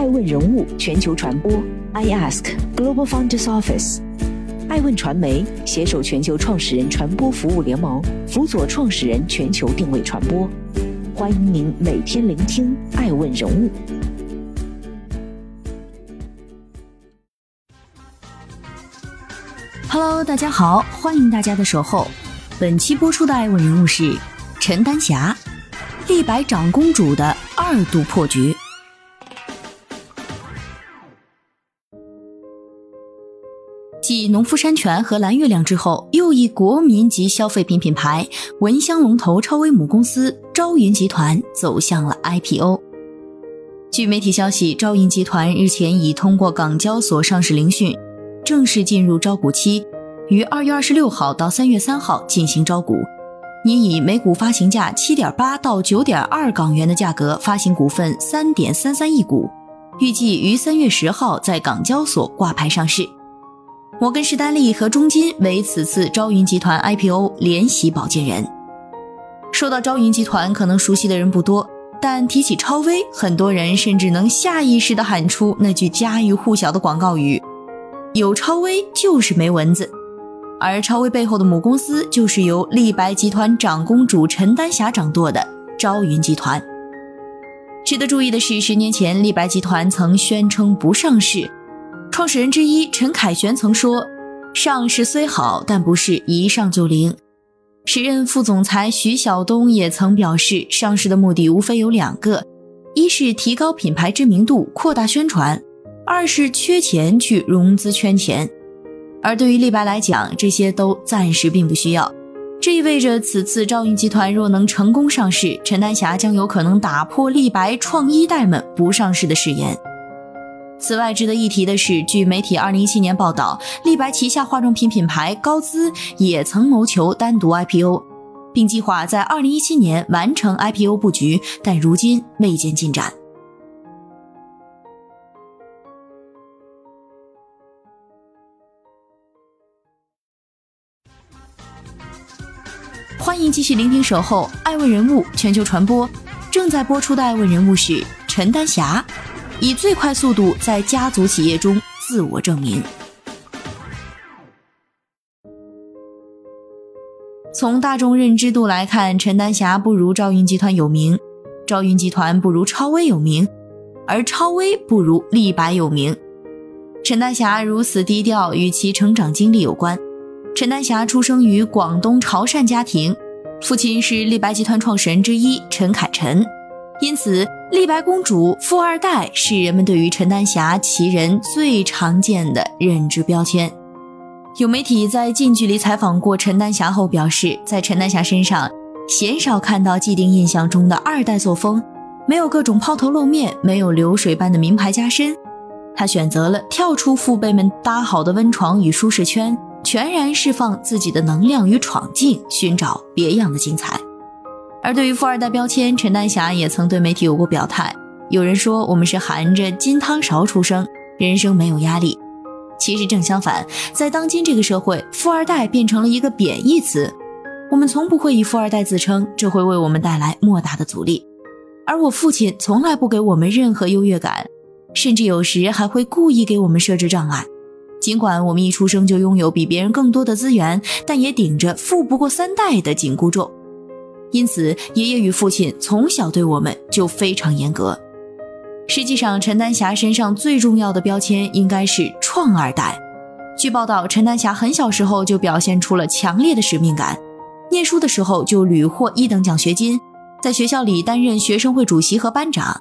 爱问人物全球传播，I Ask Global Founders Office，爱问传媒携手全球创始人传播服务联盟，辅佐创始人全球定位传播。欢迎您每天聆听爱问人物。Hello，大家好，欢迎大家的守候。本期播出的爱问人物是陈丹霞，立白长公主的二度破局。继农夫山泉和蓝月亮之后，又一国民级消费品品牌蚊香龙头超威母公司朝云集团走向了 IPO。据媒体消息，朝云集团日前已通过港交所上市聆讯，正式进入招股期，于二月二十六号到三月三号进行招股，拟以每股发行价七点八到九点二港元的价格发行股份三点三三亿股，预计于三月十号在港交所挂牌上市。摩根士丹利和中金为此次朝云集团 IPO 联席保荐人。说到朝云集团，可能熟悉的人不多，但提起超威，很多人甚至能下意识地喊出那句家喻户晓的广告语：“有超威就是没蚊子。”而超威背后的母公司，就是由立白集团长公主陈丹霞掌舵的朝云集团。值得注意的是，十年前立白集团曾宣称不上市。创始人之一陈凯旋曾说：“上市虽好，但不是一上就灵。”时任副总裁徐晓东也曾表示，上市的目的无非有两个：一是提高品牌知名度、扩大宣传；二是缺钱去融资圈钱。而对于立白来讲，这些都暂时并不需要。这意味着，此次朝云集团若能成功上市，陈丹霞将有可能打破立白创一代们不上市的誓言。此外，值得一提的是，据媒体二零一七年报道，丽白旗下化妆品品牌高姿也曾谋求单独 IPO，并计划在二零一七年完成 IPO 布局，但如今未见进展。欢迎继续聆听《守候爱问人物全球传播》，正在播出的爱问人物是陈丹霞。以最快速度在家族企业中自我证明。从大众认知度来看，陈丹霞不如赵云集团有名，赵云集团不如超威有名，而超威不如立白有名。陈丹霞如此低调，与其成长经历有关。陈丹霞出生于广东潮汕家庭，父亲是立白集团创始人之一陈凯陈，因此。丽白公主富二代是人们对于陈丹霞其人最常见的认知标签。有媒体在近距离采访过陈丹霞后表示，在陈丹霞身上鲜少看到既定印象中的二代作风，没有各种抛头露面，没有流水般的名牌加身。她选择了跳出父辈们搭好的温床与舒适圈，全然释放自己的能量与闯劲，寻找别样的精彩。而对于富二代标签，陈丹霞也曾对媒体有过表态。有人说我们是含着金汤勺出生，人生没有压力。其实正相反，在当今这个社会，富二代变成了一个贬义词。我们从不会以富二代自称，这会为我们带来莫大的阻力。而我父亲从来不给我们任何优越感，甚至有时还会故意给我们设置障碍。尽管我们一出生就拥有比别人更多的资源，但也顶着富不过三代的紧箍咒。因此，爷爷与父亲从小对我们就非常严格。实际上，陈丹霞身上最重要的标签应该是“创二代”。据报道，陈丹霞很小时候就表现出了强烈的使命感，念书的时候就屡获一等奖学金，在学校里担任学生会主席和班长。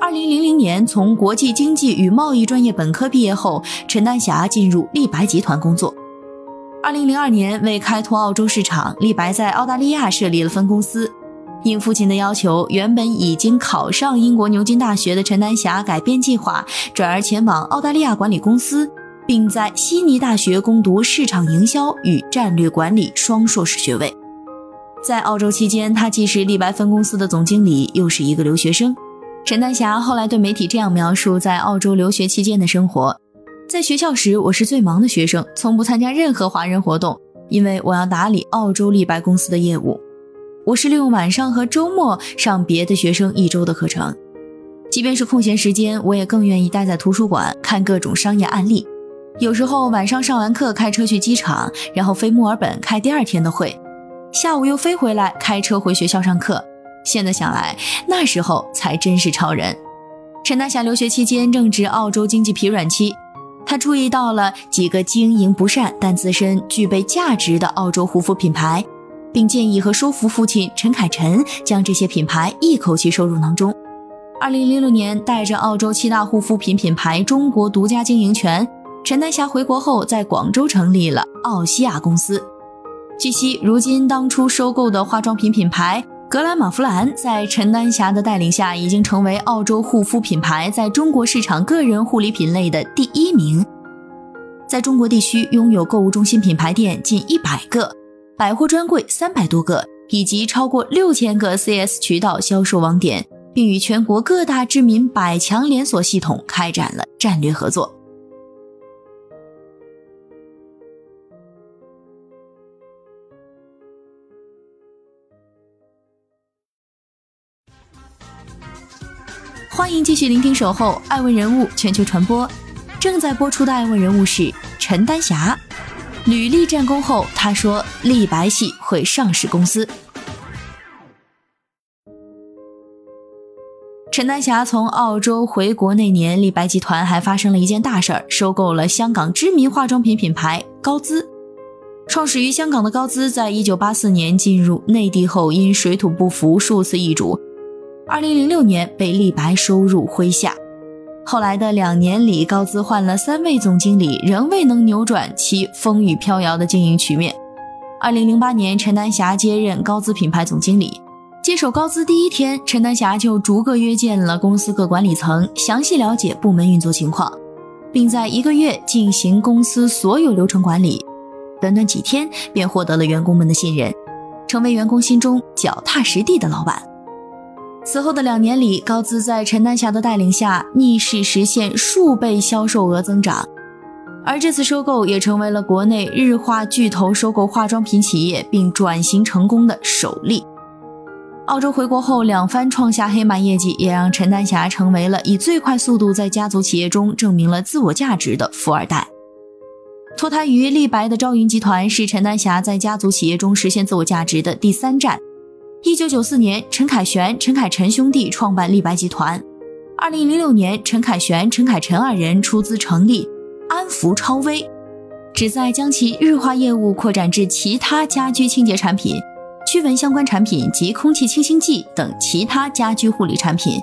二零零零年，从国际经济与贸易专业本科毕业后，陈丹霞进入立白集团工作。二零零二年，为开拓澳洲市场，立白在澳大利亚设立了分公司。应父亲的要求，原本已经考上英国牛津大学的陈丹霞改变计划，转而前往澳大利亚管理公司，并在悉尼大学攻读市场营销与战略管理双硕士学位。在澳洲期间，他既是立白分公司的总经理，又是一个留学生。陈丹霞后来对媒体这样描述在澳洲留学期间的生活。在学校时，我是最忙的学生，从不参加任何华人活动，因为我要打理澳洲立白公司的业务。我是利用晚上和周末上别的学生一周的课程。即便是空闲时间，我也更愿意待在图书馆看各种商业案例。有时候晚上上完课，开车去机场，然后飞墨尔本开第二天的会，下午又飞回来，开车回学校上课。现在想来，那时候才真是超人。陈大侠留学期间正值澳洲经济疲软期，他注意到了几个经营不善但自身具备价值的澳洲护肤品牌，并建议和说服父亲陈凯晨将这些品牌一口气收入囊中。二零零六年，带着澳洲七大护肤品品牌中国独家经营权，陈丹霞回国后在广州成立了奥西亚公司。据悉，如今当初收购的化妆品品牌。格兰玛芙兰在陈丹霞的带领下，已经成为澳洲护肤品牌在中国市场个人护理品类的第一名。在中国地区，拥有购物中心品牌店近一百个，百货专柜三百多个，以及超过六千个 CS 渠道销售网点，并与全国各大知名百强连锁系统开展了战略合作。欢迎继续聆听《守候爱问人物全球传播》，正在播出的爱问人物是陈丹霞。履历战功后，他说立白系会上市公司。陈丹霞从澳洲回国那年，立白集团还发生了一件大事儿，收购了香港知名化妆品品牌高姿。创始于香港的高姿，在一九八四年进入内地后，因水土不服，数次易主。二零零六年被立白收入麾下，后来的两年里，高资换了三位总经理，仍未能扭转其风雨飘摇的经营局面。二零零八年，陈丹霞接任高资品牌总经理，接手高资第一天，陈丹霞就逐个约见了公司各管理层，详细了解部门运作情况，并在一个月进行公司所有流程管理。短短几天，便获得了员工们的信任，成为员工心中脚踏实地的老板。此后的两年里，高资在陈丹霞的带领下逆势实现数倍销售额增长，而这次收购也成为了国内日化巨头收购化妆品企业并转型成功的首例。澳洲回国后两番创下黑马业绩，也让陈丹霞成为了以最快速度在家族企业中证明了自我价值的富二代。脱胎于立白的朝云集团是陈丹霞在家族企业中实现自我价值的第三站。一九九四年，陈凯旋、陈凯晨兄弟创办立白集团。二零零六年，陈凯旋、陈凯晨二人出资成立安福超威，旨在将其日化业务扩展至其他家居清洁产品、驱蚊相关产品及空气清新剂等其他家居护理产品。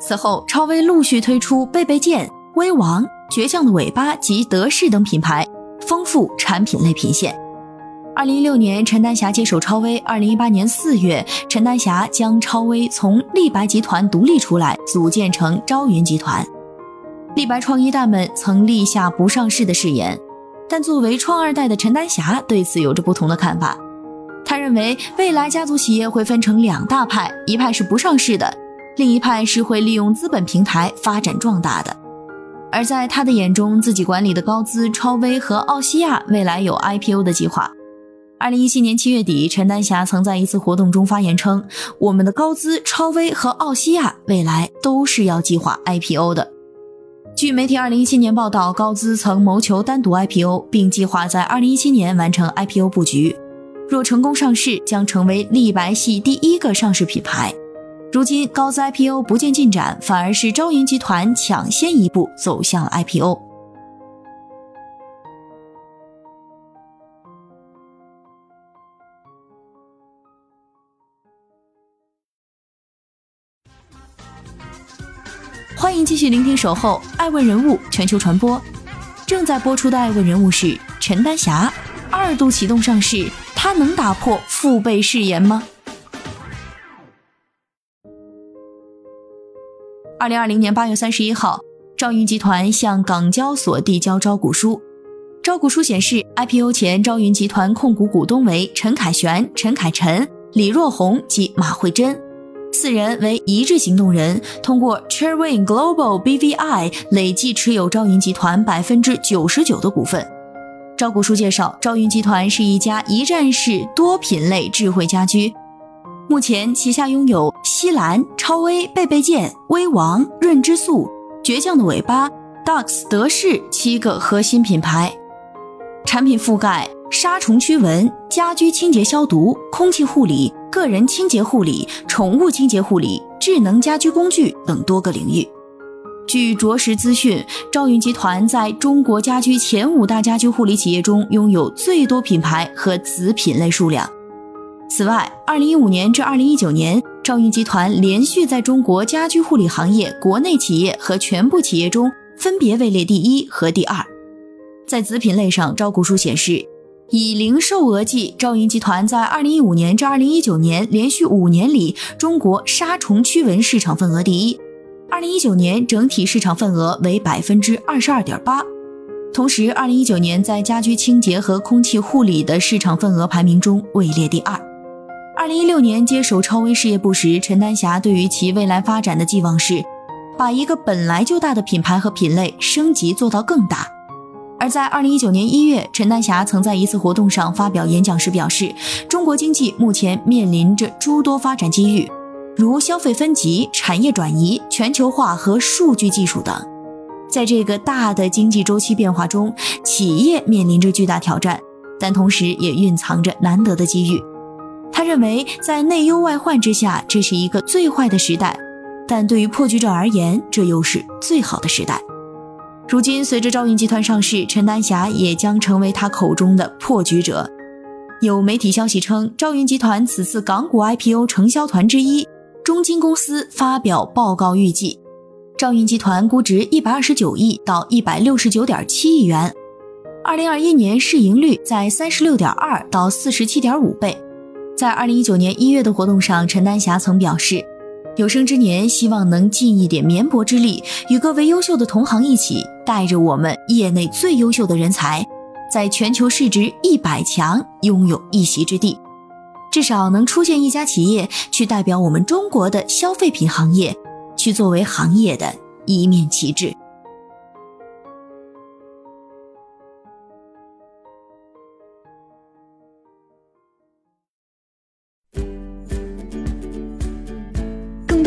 此后，超威陆续推出贝贝健、威王、倔强的尾巴及德士等品牌，丰富产品类品线。二零一六年，陈丹霞接手超威。二零一八年四月，陈丹霞将超威从立白集团独立出来，组建成朝云集团。立白创一代们曾立下不上市的誓言，但作为创二代的陈丹霞对此有着不同的看法。他认为，未来家族企业会分成两大派，一派是不上市的，另一派是会利用资本平台发展壮大的。而在他的眼中，自己管理的高资、超威和奥西亚未来有 IPO 的计划。二零一七年七月底，陈丹霞曾在一次活动中发言称：“我们的高资、超威和奥西亚未来都是要计划 IPO 的。”据媒体二零一七年报道，高资曾谋求单独 IPO，并计划在二零一七年完成 IPO 布局。若成功上市，将成为立白系第一个上市品牌。如今高资 IPO 不见进展，反而是朝云集团抢先一步走向了 IPO。继续聆听《守候爱问人物全球传播》，正在播出的爱问人物是陈丹霞，二度启动上市，他能打破父辈誓言吗？二零二零年八月三十一号，赵云集团向港交所递交招股书，招股书显示，IPO 前赵云集团控股股东为陈凯旋、陈凯晨、李若红及马慧珍。四人为一致行动人，通过 Chairwin Global BVI 累计持有朝云集团百分之九十九的股份。招股书介绍，朝云集团是一家一站式多品类智慧家居，目前旗下拥有西兰、超威、贝贝健、威王、润之素、倔强的尾巴、Dux 德士七个核心品牌，产品覆盖杀虫驱蚊、家居清洁消毒、空气护理、个人清洁护理、宠物清洁护理、智能家居工具等多个领域。据卓识资讯，赵云集团在中国家居前五大家居护理企业中拥有最多品牌和子品类数量。此外，二零一五年至二零一九年，赵云集团连续在中国家居护理行业国内企业和全部企业中分别位列第一和第二。在子品类上，招股书显示，以零售额计，赵云集团在二零一五年至二零一九年连续五年里，中国杀虫驱蚊市场份额第一。二零一九年整体市场份额为百分之二十二点八，同时，二零一九年在家居清洁和空气护理的市场份额排名中位列第二。二零一六年接手超威事业部时，陈丹霞对于其未来发展的寄望是，把一个本来就大的品牌和品类升级做到更大。而在二零一九年一月，陈丹霞曾在一次活动上发表演讲时表示，中国经济目前面临着诸多发展机遇。如消费分级、产业转移、全球化和数据技术等，在这个大的经济周期变化中，企业面临着巨大挑战，但同时也蕴藏着难得的机遇。他认为，在内忧外患之下，这是一个最坏的时代；但对于破局者而言，这又是最好的时代。如今，随着赵云集团上市，陈丹霞也将成为他口中的破局者。有媒体消息称，赵云集团此次港股 IPO 承销团之一。中金公司发表报告，预计赵云集团估值一百二十九亿到一百六十九点七亿元，二零二一年市盈率在三十六点二到四十七点五倍。在二零一九年一月的活动上，陈丹霞曾表示，有生之年希望能尽一点绵薄之力，与各位优秀的同行一起，带着我们业内最优秀的人才，在全球市值一百强拥有一席之地。至少能出现一家企业去代表我们中国的消费品行业，去作为行业的一面旗帜。